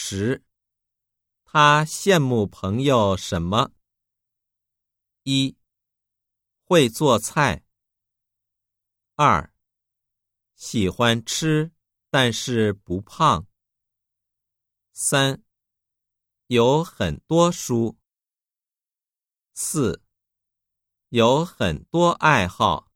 十，他羡慕朋友什么？一，会做菜。二，喜欢吃，但是不胖。三，有很多书。四，有很多爱好。